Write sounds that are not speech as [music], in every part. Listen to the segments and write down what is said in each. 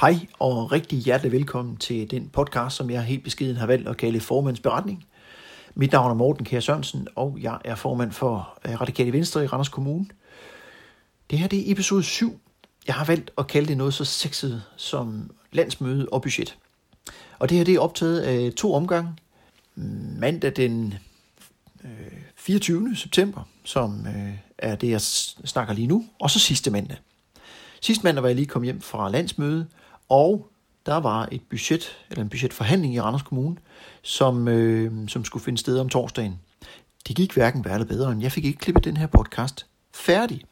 Hej og rigtig hjertelig velkommen til den podcast, som jeg helt beskeden har valgt at kalde Formands Beretning. Mit navn er Morten Kjær Sørensen, og jeg er formand for øh, Radikale Venstre i Randers Kommune. Det her det er episode 7. Jeg har valgt at kalde det noget så sexet som landsmøde og budget. Og det her det er optaget af to omgange. Mandag den øh, 24. September, som øh, er det, jeg snakker lige nu, og så sidste mandag. Sidste mandag var jeg lige kommet hjem fra landsmøde, og der var et budget, eller en budgetforhandling i Randers Kommune, som, øh, som skulle finde sted om torsdagen. Det gik hverken værre eller bedre, end jeg fik ikke klippet den her podcast færdig.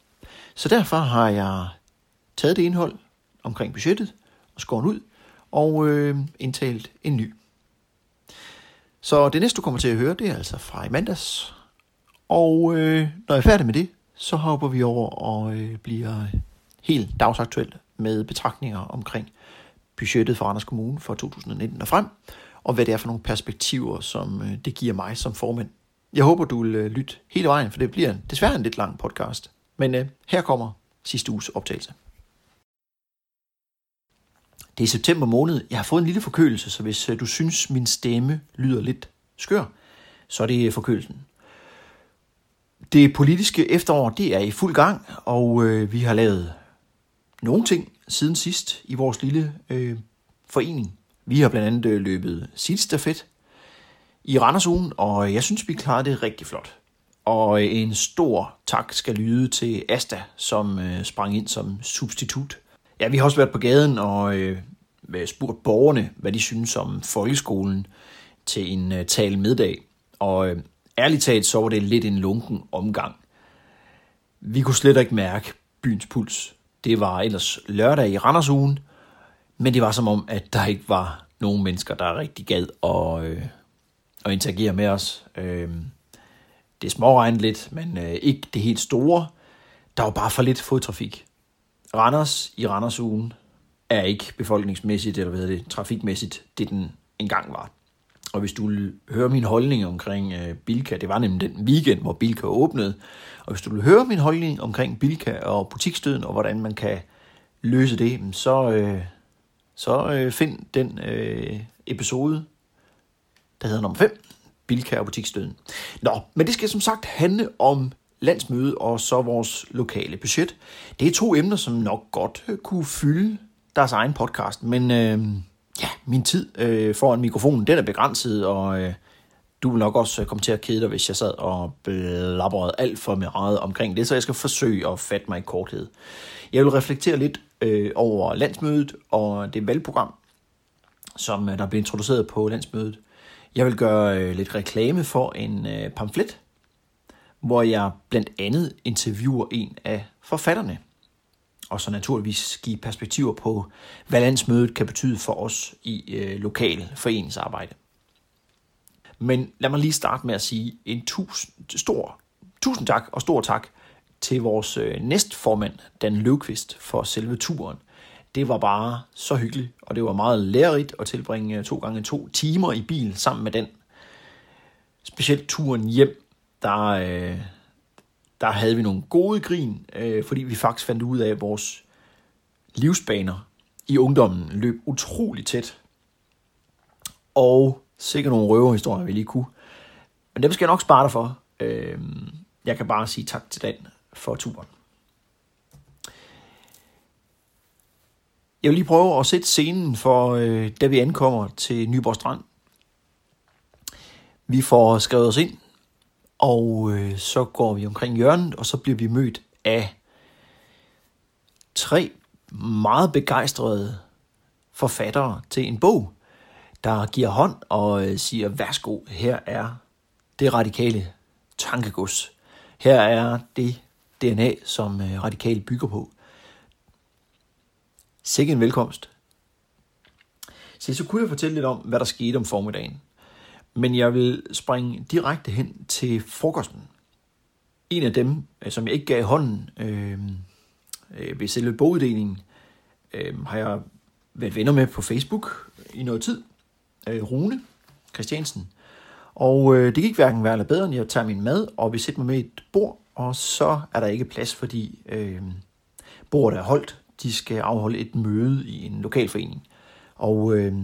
Så derfor har jeg taget det indhold omkring budgettet og skåret ud og øh, indtalt en ny. Så det næste, du kommer til at høre, det er altså fra i mandags. Og øh, når jeg er færdig med det, så hopper vi over og øh, bliver helt dagsaktuelt med betragtninger omkring budgettet for Randers Kommune for 2019 og frem, og hvad det er for nogle perspektiver, som øh, det giver mig som formand. Jeg håber, du vil øh, lytte hele vejen, for det bliver desværre en lidt lang podcast. Men øh, her kommer sidste uges optagelse. Det er september måned. Jeg har fået en lille forkølelse, så hvis øh, du synes, min stemme lyder lidt skør, så er det forkølelsen. Det politiske efterår, det er i fuld gang, og øh, vi har lavet nogle ting siden sidst i vores lille øh, forening. Vi har blandt andet øh, løbet sidstafet i Randersugen, og jeg synes, vi klarede det rigtig flot. Og øh, en stor tak skal lyde til Asta, som øh, sprang ind som substitut. Ja, vi har også været på gaden og øh, spurgt borgerne, hvad de synes om folkeskolen til en øh, tal middag. Og øh, ærligt talt, så var det lidt en lunken omgang. Vi kunne slet ikke mærke byens puls. Det var ellers lørdag i Randersugen, men det var som om, at der ikke var nogen mennesker, der rigtig gad at, øh, at interagere med os. Øh, det småregnede lidt, men øh, ikke det helt store. Der var bare for lidt fodtrafik. Randers i Randersugen er ikke befolkningsmæssigt, eller hvad hedder det, trafikmæssigt, det den engang var. Og hvis du vil høre min holdning omkring øh, Bilka, det var nemlig den weekend, hvor Bilka åbnede, og hvis du vil høre min holdning omkring Bilka og butiksstøden, og hvordan man kan løse det, så, øh, så øh, find den øh, episode, der hedder nummer 5, Bilka og butiksstøden. Nå, men det skal som sagt handle om landsmøde og så vores lokale budget. Det er to emner, som nok godt øh, kunne fylde deres egen podcast, men øh, ja, min tid øh, foran mikrofonen, den er begrænset, og øh, du vil nok også øh, komme til at kede dig, hvis jeg sad og blabberede alt for meget omkring det, så jeg skal forsøge at fatte mig i korthed. Jeg vil reflektere lidt øh, over landsmødet og det valgprogram, som øh, der blev introduceret på landsmødet. Jeg vil gøre øh, lidt reklame for en øh, pamflet, hvor jeg blandt andet interviewer en af forfatterne og så naturligvis give perspektiver på, hvad landsmødet kan betyde for os i øh, lokal foreningsarbejde. Men lad mig lige starte med at sige en tusind, stor, tusind tak og stor tak til vores øh, næstformand, Dan Løvqvist, for selve turen. Det var bare så hyggeligt, og det var meget lærerigt at tilbringe øh, to gange to timer i bil sammen med den. Specielt turen hjem, der, øh, der havde vi nogle gode grin, øh, fordi vi faktisk fandt ud af, at vores livsbaner i ungdommen løb utrolig tæt. Og sikkert nogle røverhistorier, vi lige kunne. Men dem skal jeg nok spare dig for. Øh, jeg kan bare sige tak til Dan for turen. Jeg vil lige prøve at sætte scenen for, øh, da vi ankommer til Nyborg Strand. Vi får skrevet os ind og øh, så går vi omkring hjørnet, og så bliver vi mødt af tre meget begejstrede forfattere til en bog, der giver hånd og øh, siger, værsgo, her er det radikale tankegods. Her er det DNA, som øh, radikale bygger på. Sikke en velkomst. Så, så kunne jeg fortælle lidt om, hvad der skete om formiddagen. Men jeg vil springe direkte hen til frokosten. En af dem, øh, som jeg ikke gav hånden øh, øh ved selve boguddelingen, øh, har jeg været venner med på Facebook i noget tid. Øh, Rune Christiansen. Og øh, det gik hverken værre eller bedre, end jeg tager min mad, og vi sætter mig med et bord, og så er der ikke plads, fordi øh, bordet er holdt de skal afholde et møde i en lokalforening. Og øh,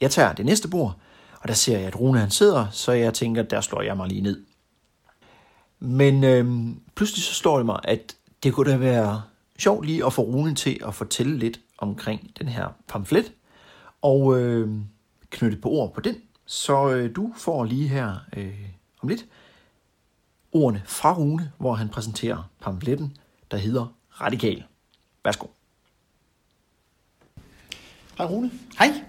jeg tager det næste bord, og der ser jeg, at Rune han sidder, så jeg tænker, der slår jeg mig lige ned. Men øh, pludselig så slår det mig, at det kunne da være sjovt lige at få Rune til at fortælle lidt omkring den her pamflet, og øh, knytte på ord på den. Så øh, du får lige her øh, om lidt ordene fra Rune, hvor han præsenterer pamfletten, der hedder Radikal. Værsgo. Hej Rune. Hej.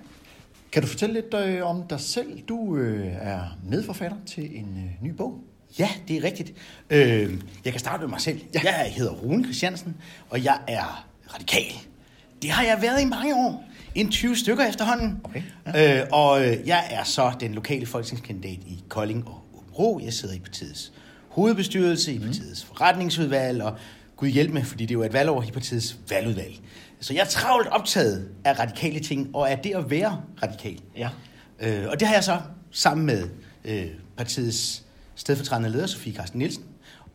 Kan du fortælle lidt øh, om dig selv? Du øh, er medforfatter til en øh, ny bog. Ja, det er rigtigt. Øh, jeg kan starte med mig selv. Ja. Jeg hedder Rune Christiansen, og jeg er radikal. Det har jeg været i mange år. En 20 stykker efterhånden. Okay. Ja. Øh, og øh, jeg er så den lokale folketingskandidat i Kolding og Åbro. Jeg sidder i partiets hovedbestyrelse, i mhm. partiets mm. forretningsudvalg, og Gud hjælp med, fordi det er jo et valgår i partiets valgudvalg. Så jeg er travlt optaget af radikale ting, og af det at være radikal. Ja. Øh, og det har jeg så sammen med øh, partiets stedfortrædende leder, Sofie Carsten Nielsen,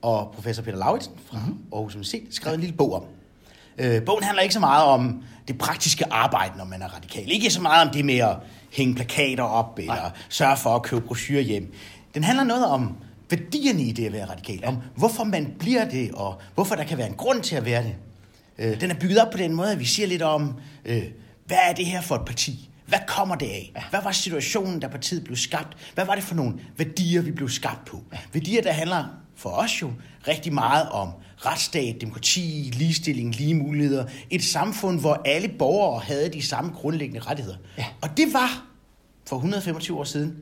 og professor Peter Lauritsen fra mm-hmm. Aarhus Universitet, skrevet en lille bog om. Øh, bogen handler ikke så meget om det praktiske arbejde, når man er radikal. Ikke så meget om det med at hænge plakater op, eller Nej. sørge for at købe brochurer hjem. Den handler noget om værdierne i det at være radikal, ja. om hvorfor man bliver det, og hvorfor der kan være en grund til at være det. Øh, den er bygget op på den måde, at vi siger lidt om, øh, hvad er det her for et parti? Hvad kommer det af? Hvad var situationen, da partiet blev skabt? Hvad var det for nogle værdier, vi blev skabt på? Værdier, der handler for os jo rigtig meget om retsstat, demokrati, ligestilling, lige muligheder. Et samfund, hvor alle borgere havde de samme grundlæggende rettigheder. Ja. Og det var for 125 år siden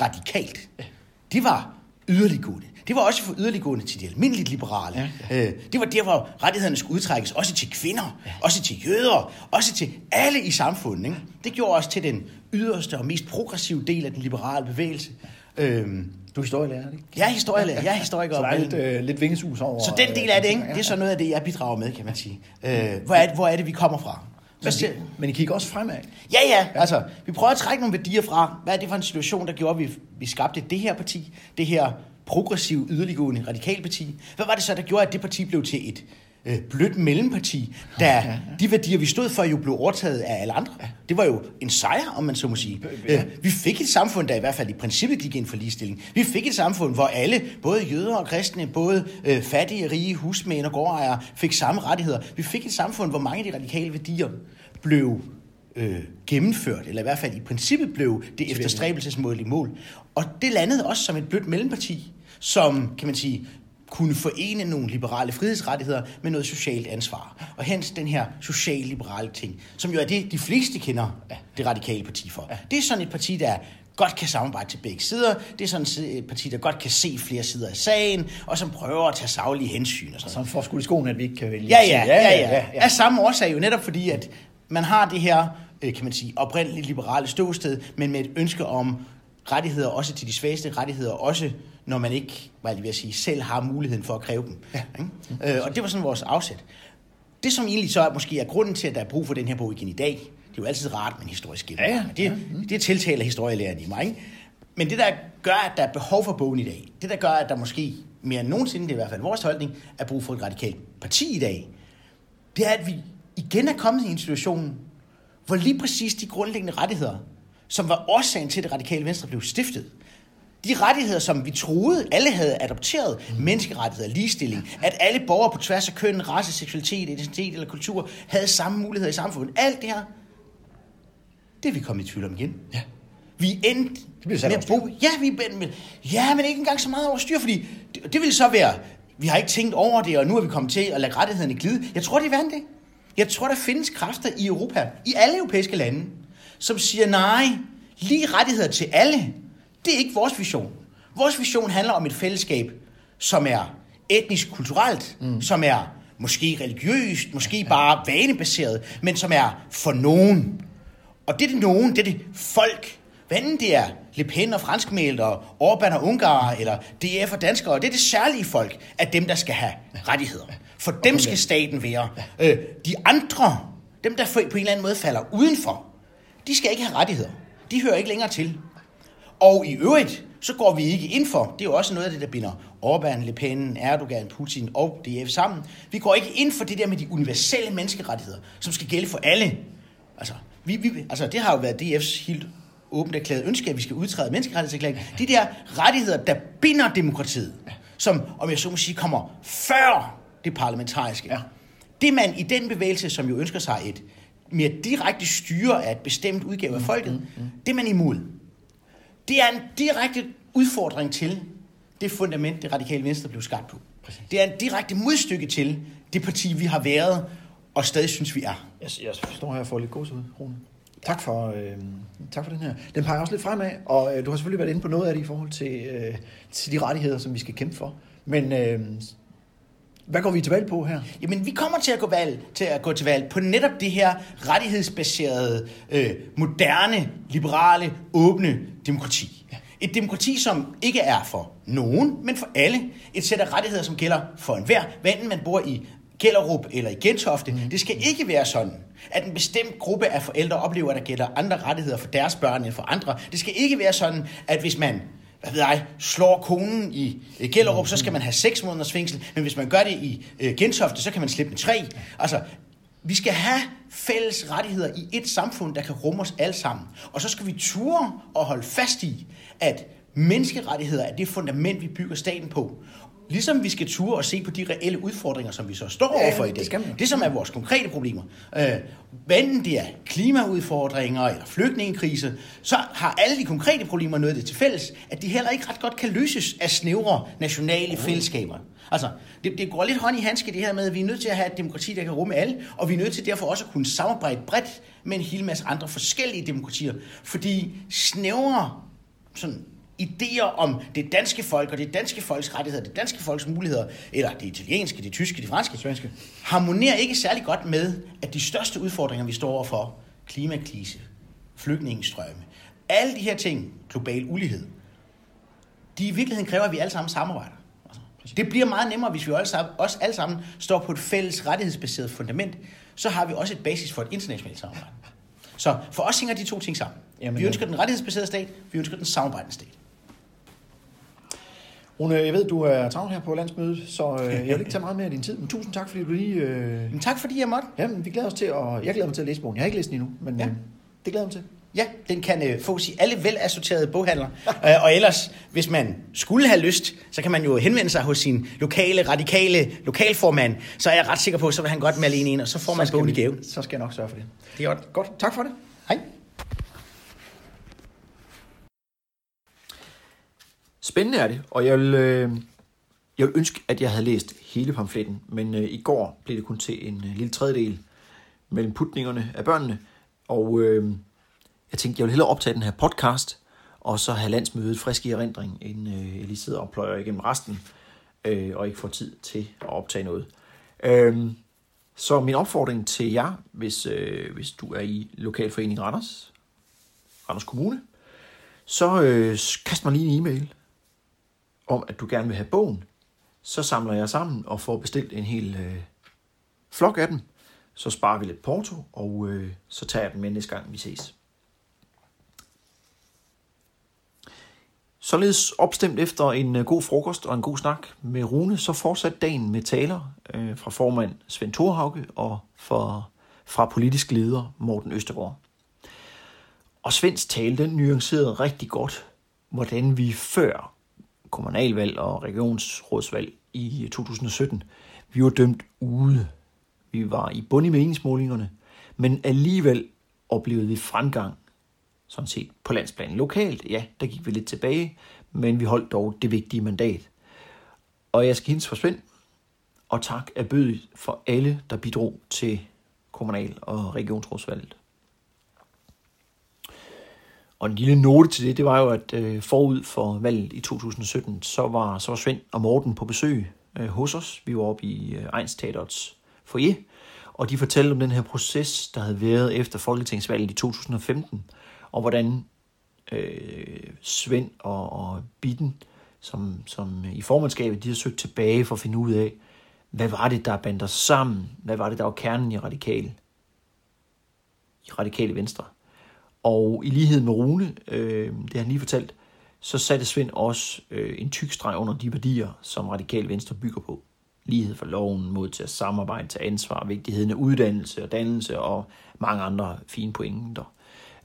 radikalt. Ja. Det var yderliggående. Det var også for yderliggående til de almindelige liberale. Ja, ja. Øh, det var der, hvor rettighederne skulle udtrækkes, også til kvinder, ja. også til jøder, også til alle i samfundet. Ikke? Det gjorde os til den yderste og mest progressive del af den liberale bevægelse. Øhm, du er historielærer, ikke? Jeg er historielærer. Jeg er historiker. så der er lidt, øh, lidt vingesus over. Så den del af det, ikke? det er så noget af det, jeg bidrager med, kan man sige. Øh, hvor, er, hvor er det, vi kommer fra? Men, I, men I kigger også fremad? Ja, ja. Altså, vi prøver at trække nogle værdier fra. Hvad er det for en situation, der gjorde, at vi, vi skabte det her parti? Det her progressiv, yderliggående radikalparti. Hvad var det så, der gjorde, at det parti blev til et øh, blødt mellemparti, da ja, ja. de værdier, vi stod for, jo blev overtaget af alle andre. Det var jo en sejr, om man så må sige. Ja. Øh, vi fik et samfund, der i hvert fald i princippet gik ind for ligestilling. Vi fik et samfund, hvor alle, både jøder og kristne, både øh, fattige, rige, husmænd og gårdejere, fik samme rettigheder. Vi fik et samfund, hvor mange af de radikale værdier blev øh, gennemført, eller i hvert fald i princippet blev det efterstræbelsesmål i mål. Og det landede også som et blødt mellemparti som, kan man sige, kunne forene nogle liberale frihedsrettigheder med noget socialt ansvar. Og hens den her social-liberale ting, som jo er det, de fleste kender det radikale parti for. Det er sådan et parti, der godt kan samarbejde til begge sider. Det er sådan et parti, der godt kan se flere sider af sagen, og som prøver at tage saglige hensyn. Og sådan. Som får skudt i skoen, at vi ikke kan vælge. Ja, ja, ja, ja, ja, ja. Af samme årsag jo netop fordi, at man har det her, øh, kan man sige, oprindeligt liberale ståsted, men med et ønske om rettigheder også til de svageste rettigheder, også når man ikke, hvad jeg vil sige, selv har muligheden for at kræve dem. Ja. Ikke? Øh, og det var sådan vores afsæt. Det, som egentlig så er, måske er grunden til, at der er brug for den her bog igen i dag, det er jo altid rart med en historisk gennemgang. Ja, ja. Det, mm. det tiltaler historielæreren i mig. Ikke? Men det, der gør, at der er behov for bogen i dag, det, der gør, at der måske mere end nogensinde, det er i hvert fald vores holdning, er brug for et radikalt parti i dag, det er, at vi igen er kommet i en situation, hvor lige præcis de grundlæggende rettigheder, som var årsagen til, at det radikale venstre blev stiftet, de rettigheder, som vi troede, alle havde adopteret, mm. menneskerettigheder, ligestilling, at alle borgere på tværs af køn, race, seksualitet, identitet eller kultur havde samme muligheder i samfundet. Alt det her, det er vi kommet i tvivl om igen. Ja. Vi endte det bliver med at bo... Ja, vi med, ja, men ikke engang så meget over styr, fordi det, det ville så være, vi har ikke tænkt over det, og nu er vi kommet til at lade rettighederne glide. Jeg tror, det er vandt det. Jeg tror, der findes kræfter i Europa, i alle europæiske lande, som siger nej, lige rettigheder til alle, det er ikke vores vision. Vores vision handler om et fællesskab, som er etnisk kulturelt, mm. som er måske religiøst, måske bare vanebaseret, men som er for nogen. Og det er det nogen, det er det folk. Hvad enten det er Le Pen og franskmælt og Orbán og Ungar, eller DF og danskere, det er det særlige folk, at dem, der skal have rettigheder. For dem skal staten være. Øh, de andre, dem der på en eller anden måde falder udenfor, de skal ikke have rettigheder. De hører ikke længere til. Og i øvrigt, så går vi ikke ind for, det er jo også noget af det, der binder Orbán, Le Pen, Erdogan, Putin og DF sammen. Vi går ikke ind for det der med de universelle menneskerettigheder, som skal gælde for alle. Altså, vi, vi, altså det har jo været DF's helt åbent erklæret ønske, at vi skal udtræde menneskerettighedserklæringen. De der rettigheder, der binder demokratiet, som, om jeg så må sige, kommer før det parlamentariske. Ja. Det man i den bevægelse, som jo ønsker sig et mere direkte styre af et bestemt udgave af folket, mm, mm, mm. det er man imod. Det er en direkte udfordring til det fundament, det radikale venstre blev skabt på. Præcis. Det er en direkte modstykke til det parti, vi har været og stadig synes, vi er. Jeg, jeg står her og får lidt gås ud, Rune. Tak for, øh, tak for den her. Den peger også lidt fremad, og øh, du har selvfølgelig været inde på noget af det i forhold til, øh, til de rettigheder, som vi skal kæmpe for. Men øh, hvad går vi til valg på her? Jamen, vi kommer til at gå, valg, til at gå til valg på netop det her rettighedsbaserede, øh, moderne, liberale, åbne demokrati. Ja. Et demokrati, som ikke er for nogen, men for alle. Et sæt af rettigheder, som gælder for enhver, hvad enten man bor i Gellerup eller i Gentofte. Mm. Det skal ikke være sådan, at en bestemt gruppe af forældre oplever, at der gælder andre rettigheder for deres børn end for andre. Det skal ikke være sådan, at hvis man hvad ved jeg, slår konen i Gellerup, så skal man have seks måneders fængsel, men hvis man gør det i øh, Gentofte, så kan man slippe med tre. Altså, vi skal have fælles rettigheder i et samfund, der kan rumme os alle sammen. Og så skal vi ture og holde fast i, at menneskerettigheder er det fundament, vi bygger staten på. Ligesom vi skal ture og se på de reelle udfordringer, som vi så står ja, overfor i dag. Det, det som er vores konkrete problemer. Øh, hvad enten det er klimaudfordringer eller flygtningekrise, så har alle de konkrete problemer noget det til fælles, at de heller ikke ret godt kan løses af snævre nationale oh. fællesskaber. Altså, det, det går lidt hånd i handske det her med, at vi er nødt til at have et demokrati, der kan rumme alle, og vi er nødt til derfor også at kunne samarbejde bredt med en hel masse andre forskellige demokratier, fordi snævre sådan idéer om det danske folk og det danske folks rettigheder, det danske folks muligheder, eller det italienske, det tyske, det franske, svenske, harmonerer ikke særlig godt med, at de største udfordringer, vi står overfor, klimakrise, flygtningestrømme, alle de her ting, global ulighed, de i virkeligheden kræver, at vi alle sammen samarbejder. Altså, det bliver meget nemmere, hvis vi også alle sammen står på et fælles rettighedsbaseret fundament. Så har vi også et basis for et internationalt samarbejde. Så for os hænger de to ting sammen. Jamen, vi ønsker den rettighedsbaserede stat, vi ønsker den samarbejdende stat. Rune, jeg ved, du er travlt her på landsmødet, så øh, jeg vil ikke tage meget mere af din tid. Men tusind tak, fordi du lige... Øh... Men tak, fordi jeg måtte. Ja, men vi glæder os til at... Jeg glæder mig til at læse bogen. Jeg har ikke læst den endnu, men ja. øh, det glæder mig til. Ja, den kan øh, fås i alle velassorterede boghandler. [laughs] øh, og ellers, hvis man skulle have lyst, så kan man jo henvende sig hos sin lokale, radikale lokalformand. Så er jeg ret sikker på, så vil han godt melde en ind, og så får man bogen i gave. Så skal jeg nok sørge for det. Det er godt. Godt. Tak for det. Hej. Spændende er det, og jeg vil, øh, jeg vil ønske, at jeg havde læst hele pamfletten, men øh, i går blev det kun til en øh, lille tredjedel mellem putningerne af børnene, og øh, jeg tænkte, jeg vil hellere optage den her podcast, og så have landsmødet frisk i erindring, inden øh, jeg lige sidder og pløjer igennem resten, øh, og ikke får tid til at optage noget. Øh, så min opfordring til jer, hvis, øh, hvis du er i Lokalforening Randers, Randers Kommune, så øh, kast mig lige en e-mail om, at du gerne vil have bogen, så samler jeg sammen og får bestilt en hel øh, flok af dem. Så sparer vi lidt porto, og øh, så tager jeg dem med næste gang, vi ses. Således opstemt efter en øh, god frokost og en god snak med Rune, så fortsatte dagen med taler øh, fra formand Svend Thorhauke og for, fra politisk leder Morten Østergaard. Og Svends tale, den nuancerede rigtig godt, hvordan vi før kommunalvalg og regionsrådsvalg i 2017, vi var dømt ude. Vi var i bund i meningsmålingerne, men alligevel oplevede vi fremgang, sådan set på landsplanen. Lokalt, ja, der gik vi lidt tilbage, men vi holdt dog det vigtige mandat. Og jeg skal hilse for Svend, og tak af bødet for alle, der bidrog til kommunal- og regionsrådsvalget. Og en lille note til det, det var jo, at øh, forud for valget i 2017, så var, så var Svend og Morten på besøg øh, hos os. Vi var oppe i øh, Ejns Teaterets foyer, og de fortalte om den her proces, der havde været efter Folketingsvalget i 2015, og hvordan øh, Svend og, og Bitten, som, som i formandskabet, de har søgt tilbage for at finde ud af, hvad var det, der bandt os sammen? Hvad var det, der var kernen i radikale, i radikale venstre? Og i lighed med Rune, øh, det han lige fortalt, så satte Svend også øh, en tyk streg under de værdier, som Radikal Venstre bygger på. Lighed for loven, mod til at samarbejde, til ansvar, vigtigheden af uddannelse og dannelse og mange andre fine pointer.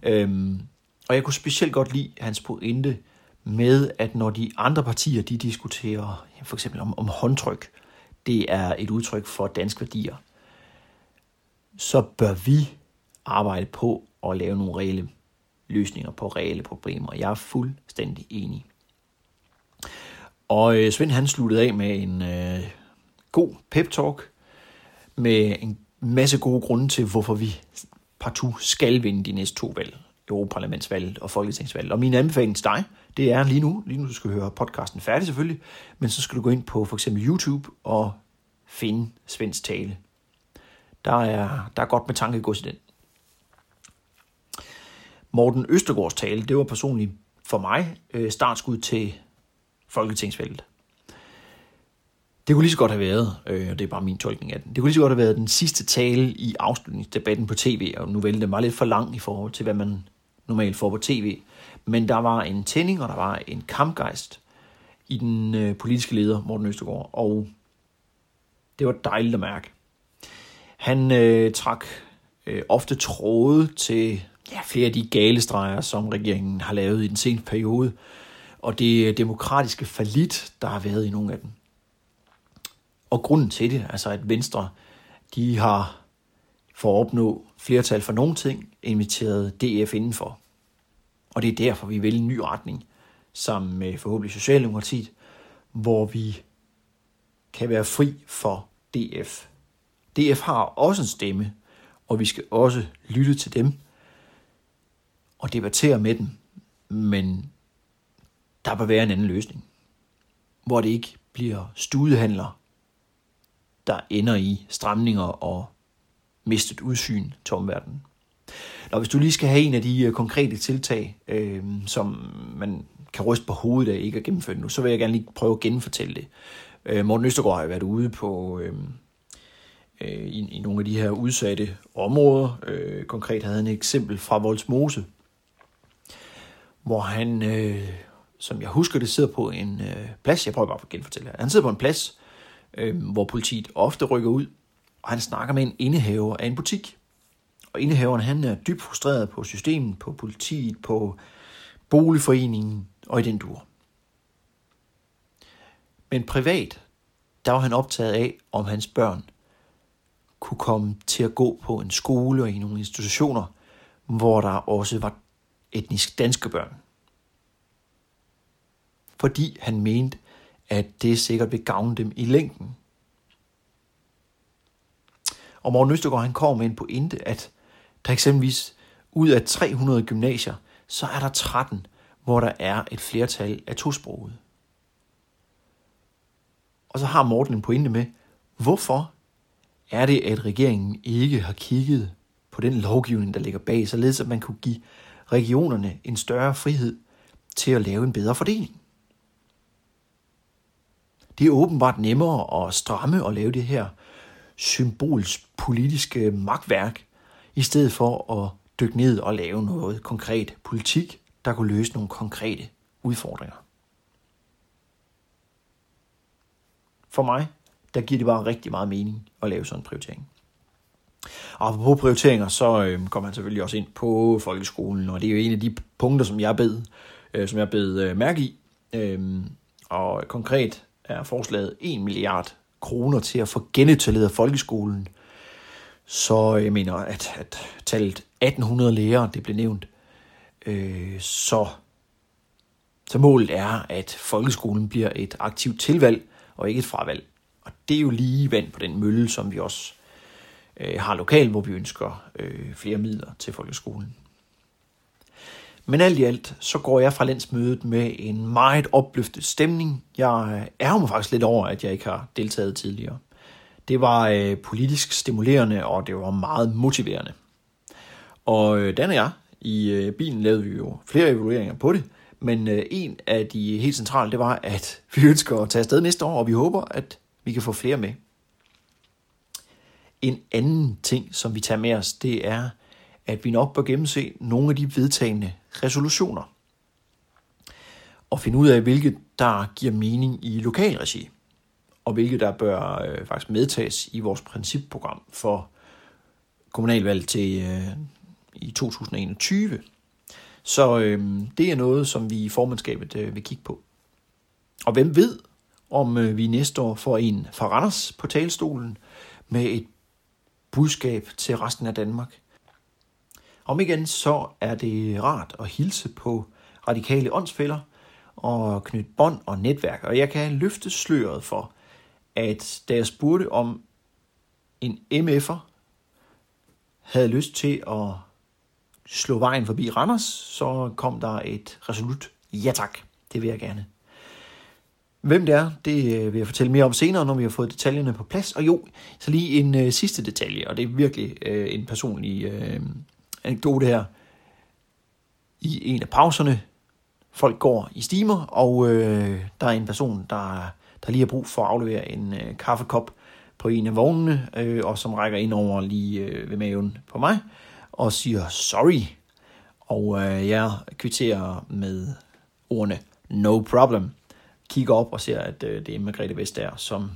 Øhm, og jeg kunne specielt godt lide hans pointe med, at når de andre partier de diskuterer for eksempel om, om håndtryk, det er et udtryk for danske værdier, så bør vi arbejde på at lave nogle reelle løsninger på reelle problemer. Jeg er fuldstændig enig. Og øh, Svend han sluttede af med en øh, god pep-talk med en masse gode grunde til, hvorfor vi partout skal vinde de næste to valg. Europaparlamentsvalget og Folketingsvalget. Og min anbefaling til dig, det er lige nu, lige nu du skal høre podcasten færdig selvfølgelig, men så skal du gå ind på for eksempel YouTube og finde Svends tale. Der er, der er godt med tankegods i den. Morten Østergaards tale, det var personligt for mig øh, startskud til Folketingsvalget. Det kunne lige så godt have været, øh, og det er bare min tolkning af den, det kunne lige så godt have været den sidste tale i afslutningsdebatten på tv, og nu vælger det var lidt for lang i forhold til, hvad man normalt får på tv. Men der var en tænding, og der var en kampgejst i den øh, politiske leder, Morten Østergaard, og det var dejligt at mærke. Han øh, trak øh, ofte tråde til ja, flere af de gale streger, som regeringen har lavet i den seneste periode, og det demokratiske falit, der har været i nogle af dem. Og grunden til det, altså at Venstre, de har for at opnå flertal for nogle ting, inviteret DF indenfor. Og det er derfor, vi vil en ny retning, sammen med forhåbentlig Socialdemokratiet, hvor vi kan være fri for DF. DF har også en stemme, og vi skal også lytte til dem og debattere med dem. Men der bør være en anden løsning, hvor det ikke bliver studehandler, der ender i stramninger og mistet udsyn til omverdenen. Når hvis du lige skal have en af de øh, konkrete tiltag, øh, som man kan ryste på hovedet af ikke at gennemføre nu, så vil jeg gerne lige prøve at genfortælle det. Øh, Morten Østergaard har været ude på øh, øh, i, i nogle af de her udsatte områder. Øh, konkret havde han et eksempel fra Voldsmose, hvor han, øh, som jeg husker det, sidder på en øh, plads. Jeg prøver bare at genfortælle her. Han sidder på en plads, øh, hvor politiet ofte rykker ud, og han snakker med en indehaver af en butik. Og indehaveren han er dybt frustreret på systemet, på politiet, på boligforeningen og i den dur. Men privat, der var han optaget af, om hans børn kunne komme til at gå på en skole og i nogle institutioner, hvor der også var etnisk danske børn. Fordi han mente, at det sikkert vil gavne dem i længden. Og Morten Østergaard han kommer med en pointe, at der eksempelvis ud af 300 gymnasier, så er der 13, hvor der er et flertal af tosproget. Og så har Morten en pointe med, hvorfor er det, at regeringen ikke har kigget på den lovgivning, der ligger bag, således at man kunne give regionerne en større frihed til at lave en bedre fordeling. Det er åbenbart nemmere at stramme og lave det her symbolsk politiske magtværk, i stedet for at dykke ned og lave noget konkret politik, der kunne løse nogle konkrete udfordringer. For mig, der giver det bare rigtig meget mening at lave sådan en prioritering. Og på prioriteringer, så øh, kommer man selvfølgelig også ind på folkeskolen, og det er jo en af de punkter, som jeg bed, øh, som jeg bed øh, mærke i. Øh, og konkret er forslaget 1 milliard kroner til at få genetableret folkeskolen. Så jeg mener, at, at tallet 1800 lærere, det blev nævnt, øh, så, så målet er, at folkeskolen bliver et aktivt tilvalg og ikke et fravalg. Og det er jo lige vand på den mølle, som vi også øh, har lokal, hvor vi ønsker øh, flere midler til folkeskolen. Men alt i alt, så går jeg fra landsmødet med en meget opløftet stemning. Jeg øh, er mig faktisk lidt over, at jeg ikke har deltaget tidligere. Det var øh, politisk stimulerende, og det var meget motiverende. Og øh, Dan og jeg. I øh, bilen lavede vi jo flere evalueringer på det, men øh, en af de helt centrale, det var, at [laughs] vi ønsker at tage afsted næste år, og vi håber, at vi kan få flere med. En anden ting, som vi tager med os, det er, at vi nok bør gennemse nogle af de vedtagende resolutioner. og finde ud af, hvilke der giver mening i lokalregi, og hvilke der bør øh, faktisk medtages i vores principprogram for kommunalvalg til øh, i 2021. Så øh, det er noget, som vi i formandskabet øh, vil kigge på. Og hvem ved, om øh, vi næste år får en fra Randers på talestolen med et budskab til resten af Danmark. Om igen, så er det rart at hilse på radikale åndsfælder og knytte bånd og netværk. Og jeg kan løfte sløret for, at da jeg spurgte om en MF'er havde lyst til at slå vejen forbi Randers, så kom der et resolut ja tak. Det vil jeg gerne. Hvem det er, det øh, vil jeg fortælle mere om senere, når vi har fået detaljerne på plads. Og jo, så lige en øh, sidste detalje, og det er virkelig øh, en personlig øh, anekdote her. I en af pauserne, folk går i stimer, og øh, der er en person, der, der lige har brug for at aflevere en øh, kaffekop på en af vognene, øh, og som rækker ind over lige øh, ved maven på mig, og siger sorry. Og øh, jeg kvitterer med ordene no problem kigger op og ser, at øh, det er Margrethe Vestager, som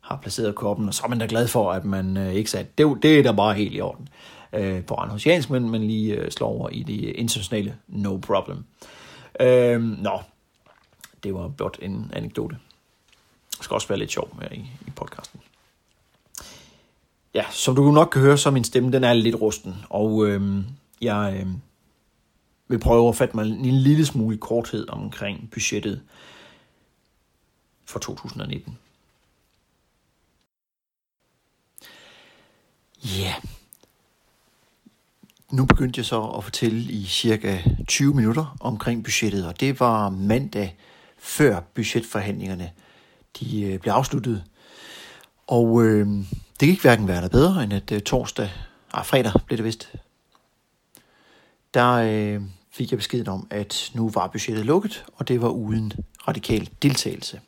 har placeret koppen, og så er man da glad for, at man øh, ikke sagde, det, det er da bare helt i orden øh, på Randhosiansk, men, man lige øh, slår over i det internationale no problem. Øh, nå, det var blot en anekdote. Det skal også være lidt sjov med i, i podcasten. Ja, som du nok kan høre, så min stemme, den er lidt rusten, og øh, jeg øh, vil prøve at fatte mig en lille smule korthed omkring budgettet for 2019. Ja, yeah. nu begyndte jeg så at fortælle i cirka 20 minutter omkring budgettet, og det var mandag før budgetforhandlingerne de øh, blev afsluttet. Og øh, det gik hverken værre eller bedre, end at øh, torsdag, ah, fredag blev det vist, der øh, fik jeg beskeden om, at nu var budgettet lukket, og det var uden radikal deltagelse.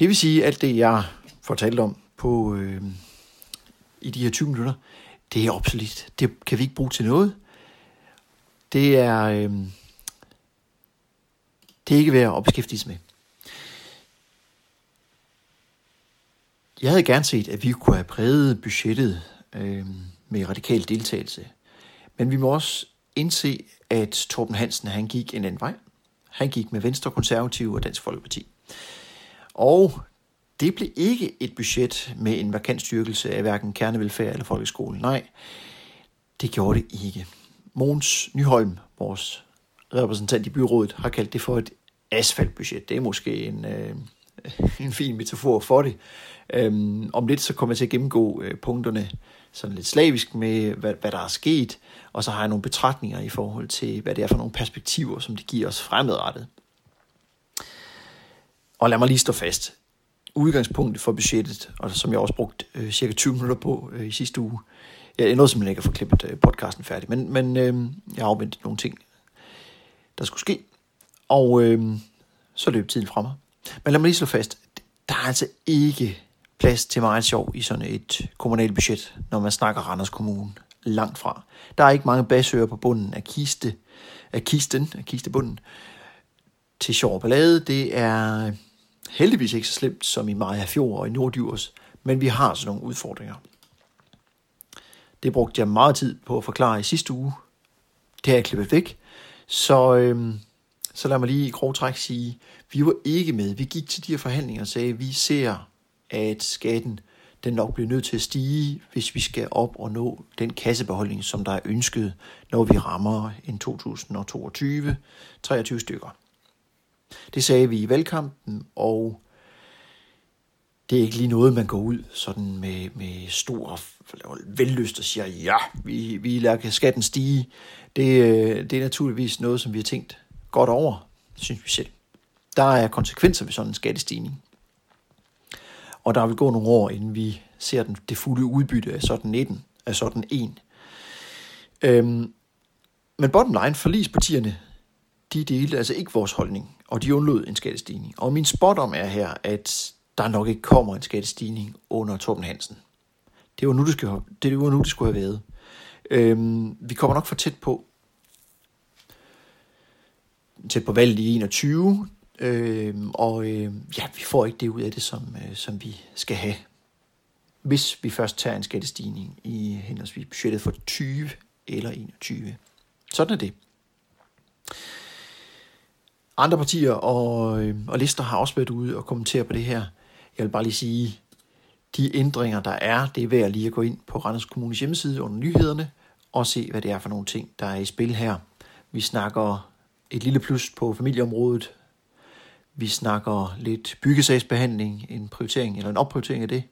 Det vil sige, at alt det, jeg fortalte om på, øh, i de her 20 minutter, det er obsolet. Det kan vi ikke bruge til noget. Det er, øh, det er ikke værd at beskæftige sig med. Jeg havde gerne set, at vi kunne have præget budgettet øh, med radikal deltagelse. Men vi må også indse, at Torben Hansen han gik en anden vej. Han gik med Venstre, Konservative og Dansk Folkeparti. Og det blev ikke et budget med en markant styrkelse af hverken kernevelfærd eller folkeskolen. Nej, det gjorde det ikke. Måns Nyholm, vores repræsentant i byrådet, har kaldt det for et asfaltbudget. Det er måske en, øh, [laughs] en fin metafor for det. Øhm, om lidt så kommer jeg til at gennemgå øh, punkterne sådan lidt slavisk med, hvad, hvad der er sket, og så har jeg nogle betragtninger i forhold til, hvad det er for nogle perspektiver, som det giver os fremadrettet. Og lad mig lige stå fast. Udgangspunktet for budgettet, og som jeg også brugte øh, cirka 20 minutter på øh, i sidste uge, jeg nåede simpelthen ikke at få klippet øh, podcasten færdig, men, men øh, jeg har nogle ting, der skulle ske, og øh, så løb tiden fra mig. Men lad mig lige slå fast, der er altså ikke plads til meget sjov i sådan et kommunalt budget, når man snakker Randers Kommune. Langt fra. Der er ikke mange basører på bunden af kiste, af kisten, af kistebunden til sjov ballade. Det er heldigvis ikke så slemt som i Maja Fjord og i Nordjurs, men vi har sådan nogle udfordringer. Det brugte jeg meget tid på at forklare i sidste uge. Det har jeg klippet væk. Så, øhm, så lad mig lige i grov træk sige, vi var ikke med. Vi gik til de her forhandlinger og sagde, at vi ser, at skatten den nok bliver nødt til at stige, hvis vi skal op og nå den kassebeholdning, som der er ønsket, når vi rammer en 2022 23 stykker. Det sagde vi i valgkampen, og det er ikke lige noget, man går ud sådan med, med stor vellyst og siger, ja, vi, vi lader skatten stige. Det, øh, det er naturligvis noget, som vi har tænkt godt over, synes vi selv. Der er konsekvenser ved sådan en skattestigning. Og der vil gå nogle år, inden vi ser den, det fulde udbytte af sådan, 19, af sådan en. Øhm, men bottom line, forlispartierne, de delte altså ikke vores holdning og de undlod en skattestigning. Og min spot om er her, at der nok ikke kommer en skattestigning under Torben Hansen. Det var nu, det, skulle, det var nu, det skulle have været. Øhm, vi kommer nok for tæt på. tæt på valget i 21, Øhm, og øh, ja, vi får ikke det ud af det, som, øh, som vi skal have, hvis vi først tager en skattestigning i henholdsvis budgettet for 20 eller 21. Sådan er det. Andre partier og, øh, og lister har også været ude og kommentere på det her. Jeg vil bare lige sige, de ændringer, der er, det er værd lige at gå ind på Randers Kommunes hjemmeside under nyhederne og se, hvad det er for nogle ting, der er i spil her. Vi snakker et lille plus på familieområdet. Vi snakker lidt byggesagsbehandling, en prioritering eller en opprioritering af det.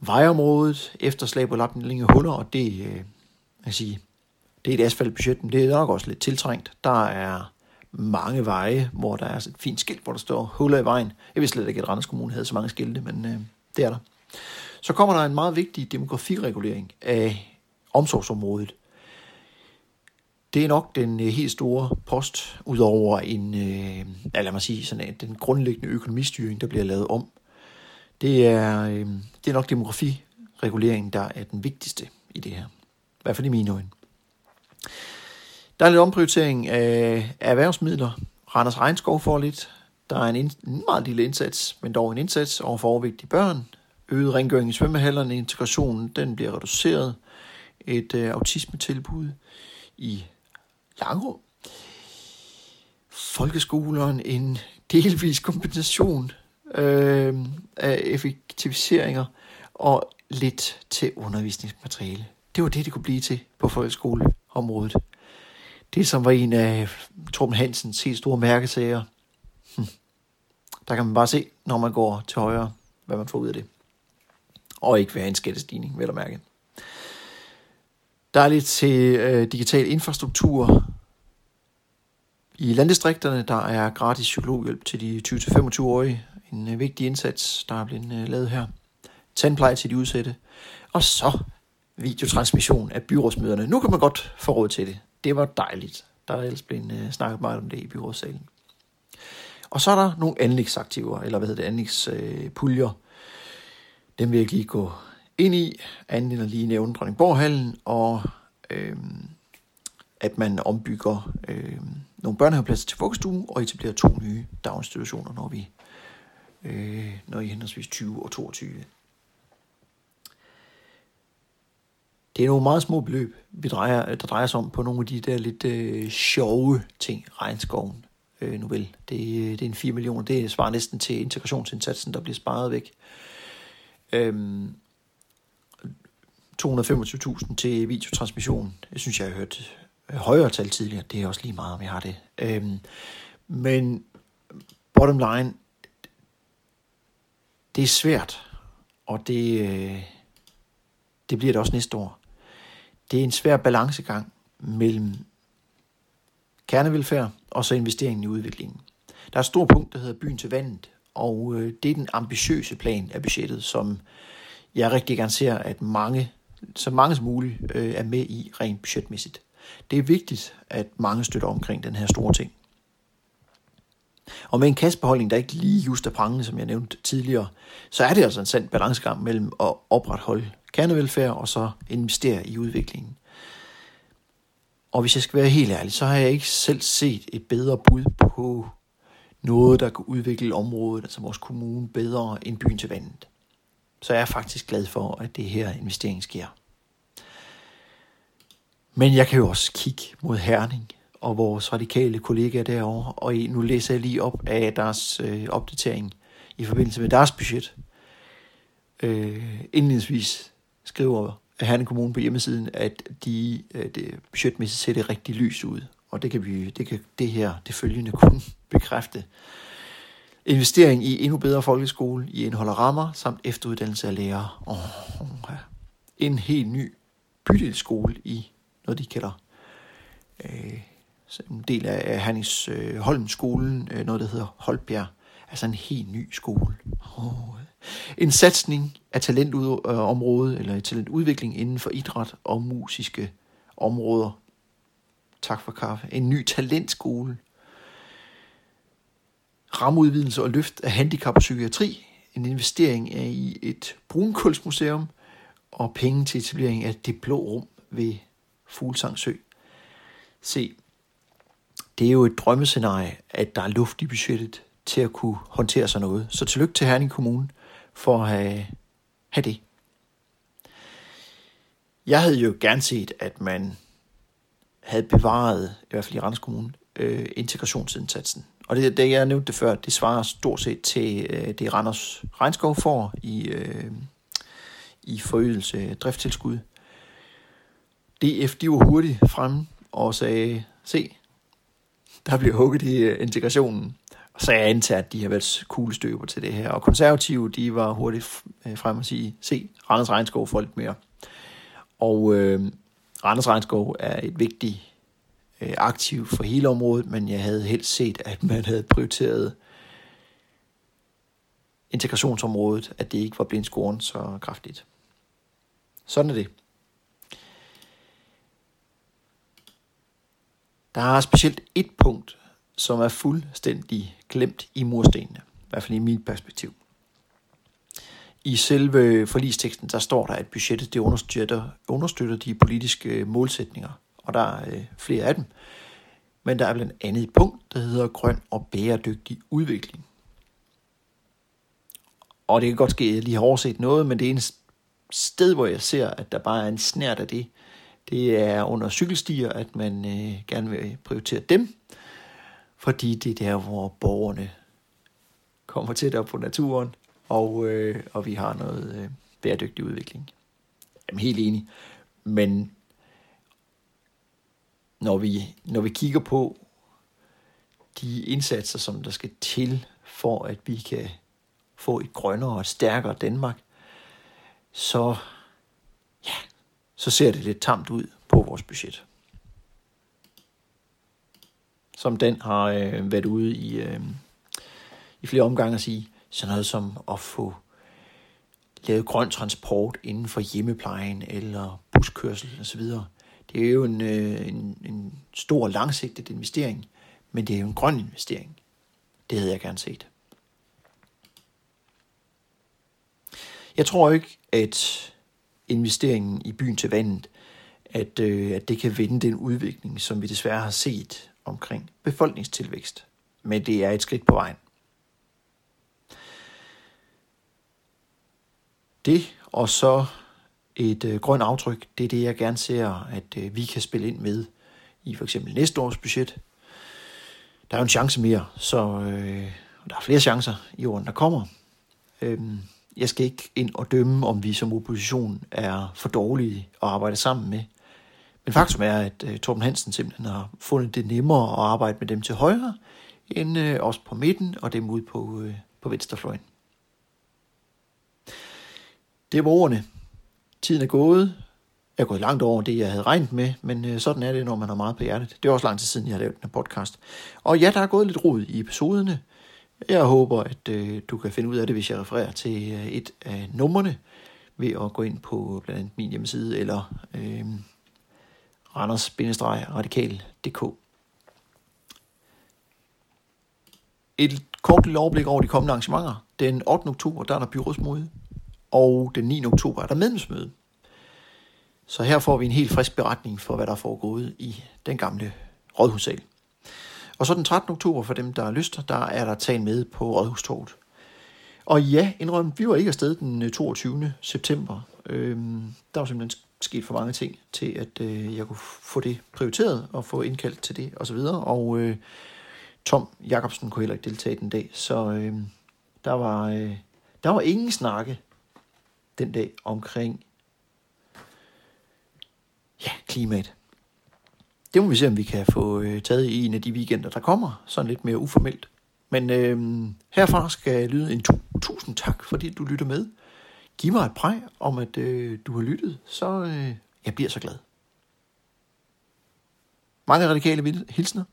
Vejområdet, efterslag på lapning af huller, og det, øh, jeg sige, det er et asfaltbudget, men det er nok også lidt tiltrængt. Der er mange veje, hvor der er et fint skilt, hvor der står huller i vejen. Jeg vidste slet ikke, at Randers Kommune havde så mange skilte, men øh, det er der. Så kommer der en meget vigtig demografiregulering af omsorgsområdet. Det er nok den øh, helt store post, udover en, øh, lad mig sige, sådan, den grundlæggende økonomistyring, der bliver lavet om. Det er, øh, det er nok demografireguleringen, der er den vigtigste i det her. I hvert fald i mine øjne. Der er lidt omprioritering af erhvervsmidler. Randers Regnskov får lidt. Der er en, en meget lille indsats, men dog en indsats over for overvægtige børn. Øget rengøring i svømmehallerne, integrationen, den bliver reduceret. Et øh, autismetilbud i Langrum. Folkeskolen en delvis kompensation øh, af effektiviseringer og lidt til undervisningsmateriale. Det var det, det kunne blive til på folkeskoleområdet. Det, som var en af Torben Hansens helt store mærkesager. Hm. Der kan man bare se, når man går til højre, hvad man får ud af det. Og ikke være en skattestigning, vel at mærke. Der er lidt til øh, digital infrastruktur. I landdistrikterne, der er gratis psykologhjælp til de 20-25-årige. En øh, vigtig indsats, der er blevet øh, lavet her. Tandpleje til de udsatte. Og så videotransmission af byrådsmøderne. Nu kan man godt få råd til det. Det var dejligt. Der er ellers blevet øh, snakket meget om det i byrådssalen. Og så er der nogle anlægsaktiver, eller hvad hedder det, anlægspuljer. Øh, Dem vil jeg lige gå ind i, anden end at lige nævne Dronningborghallen, og øh, at man ombygger øh, nogle børnehavepladser til vuggestue, og etablerer to nye daginstitutioner, når vi øh, når i henholdsvis 20 og 22. Det er nogle meget små beløb, vi drejer, der drejer sig om på nogle af de der lidt øh, sjove ting, regnskoven. Øh, nu vel, det, øh, det er en 4 millioner, det svarer næsten til integrationsindsatsen, der bliver sparet væk. Øhm, 225.000 til videotransmission. Jeg synes, jeg har hørt højere tal tidligere. Det er også lige meget, om jeg har det. Øhm, men bottom line, det er svært, og det, øh, det bliver det også næste år det er en svær balancegang mellem kernevelfærd og så investeringen i udviklingen. Der er et stort punkt, der hedder byen til vandet, og øh, det er den ambitiøse plan af budgettet, som jeg rigtig gerne ser, at mange, så mange som muligt øh, er med i rent budgetmæssigt. Det er vigtigt, at mange støtter omkring den her store ting. Og med en kassebeholdning, der ikke lige just er prangende, som jeg nævnte tidligere, så er det altså en sand balancegang mellem at opretholde kernevelfærd og så investere i udviklingen. Og hvis jeg skal være helt ærlig, så har jeg ikke selv set et bedre bud på noget, der kan udvikle området, altså vores kommune, bedre end byen til vandet. Så jeg er faktisk glad for, at det her investering sker. Men jeg kan jo også kigge mod Herning og vores radikale kollegaer derovre, og nu læser jeg lige op af deres øh, opdatering i forbindelse med deres budget. Øh, indledningsvis skriver Herning Kommune på hjemmesiden, at de øh, det budgetmæssigt ser det rigtig lys ud. Og det kan, vi, det, kan det her, det følgende, kun [laughs] bekræfte. Investering i endnu bedre folkeskole, i indhold og rammer, samt efteruddannelse af lærere. Oh, ja. En helt ny bydelsskole i noget, de kalder øh, en del af Hernings øh, Holmskolen, øh, noget, der hedder Holbjerg. Altså en helt ny skole. Oh, en satsning af talentområdet, eller talentudvikling inden for idræt og musiske områder. Tak for kaffe. En ny talentskole. Rammeudvidelse og løft af handicap og psykiatri. En investering i et brunkulsmuseum. Og penge til etablering af det blå rum ved Fuglsang Sø. Se, det er jo et drømmescenarie, at der er luft i budgettet til at kunne håndtere sådan noget. Så tillykke til Herning Kommune for at have, have det. Jeg havde jo gerne set, at man havde bevaret, i hvert fald i Randers Kommune, øh, integrationsindsatsen. Og det, det, jeg nævnte det før, det svarer stort set til øh, det, Randers Regnskov får i, øh, i forøgelse driftstilskud. DF, de var hurtigt fremme og sagde, se, der bliver hugget i øh, integrationen. Og så jeg antager, at de har været kuglestøber til det her. Og konservative, de var hurtigt øh, frem og sige, se, Randers Regnskov får lidt mere. Og øh, Randers Regnskov er et vigtigt øh, aktiv for hele området, men jeg havde helst set, at man havde prioriteret integrationsområdet, at det ikke var blevet scoren så kraftigt. Sådan er det. Der er specielt et punkt, som er fuldstændig glemt i murstenene, i hvert fald i mit perspektiv. I selve forlisteksten, der står der, at budgettet det understøtter, understøtter de politiske målsætninger, og der er øh, flere af dem. Men der er blandt andet et punkt, der hedder grøn og bæredygtig udvikling. Og det kan godt ske, at jeg lige har overset noget, men det er en sted, hvor jeg ser, at der bare er en snært af det. Det er under cykelstier, at man øh, gerne vil prioritere dem, fordi det er der, hvor borgerne kommer tættere på naturen, og, øh, og vi har noget øh, bæredygtig udvikling. Jamen helt enig. Men når vi, når vi kigger på de indsatser, som der skal til for, at vi kan få et grønnere og stærkere Danmark, så, ja, så ser det lidt tamt ud på vores budget. Som den har øh, været ude i, øh, i flere omgange at sige, sådan noget som at få lavet grøn transport inden for hjemmeplejen eller buskørsel osv. Det er jo en, øh, en, en stor langsigtet investering, men det er jo en grøn investering. Det havde jeg gerne set. Jeg tror ikke, at investeringen i byen til vandet, at, øh, at det kan vende den udvikling, som vi desværre har set omkring befolkningstilvækst. Men det er et skridt på vejen. Det og så et øh, grønt aftryk, det er det, jeg gerne ser, at øh, vi kan spille ind med i for eksempel næste års budget. Der er jo en chance mere, så øh, der er flere chancer i årene, der kommer. Øhm, jeg skal ikke ind og dømme, om vi som opposition er for dårlige at arbejde sammen med. Men faktum er, at øh, Torben Hansen simpelthen har fundet det nemmere at arbejde med dem til højre, end øh, os på midten og dem ude på, øh, på venstrefløjen. Det var ordene. Tiden er gået. Jeg er gået langt over det, jeg havde regnet med, men øh, sådan er det, når man har meget på hjertet. Det er også lang tid siden, jeg har lavet den her podcast. Og ja, der er gået lidt rod i episoderne. Jeg håber, at øh, du kan finde ud af det, hvis jeg refererer til øh, et af numrene, ved at gå ind på øh, blandt andet min hjemmeside, eller øh, randers-radikal.dk. Et kort lille overblik over de kommende arrangementer. Den 8. oktober, der er der byrådsmøde, og den 9. oktober er der medlemsmøde. Så her får vi en helt frisk beretning for, hvad der er foregået i den gamle rådhussal. Og så den 13. oktober, for dem, der har lyst, der er der taget med på Rådhustorvet. Og ja, indrøm, vi var ikke afsted den øh, 22. September. Øhm, der var simpelthen sket for mange ting til, at øh, jeg kunne få det prioriteret og få indkaldt til det osv. Og, og øh, Tom Jakobsen kunne heller ikke deltage den dag, så øh, der, var, øh, der var ingen snakke den dag omkring ja, klimaet. Det må vi se, om vi kan få øh, taget i en af de weekender, der kommer, sådan lidt mere uformelt. Men øh, herfra skal jeg lyde en tu- tusind tak, fordi du lytter med. Giv mig et præg om, at øh, du har lyttet, så øh, jeg bliver så glad. Mange radikale hilsner.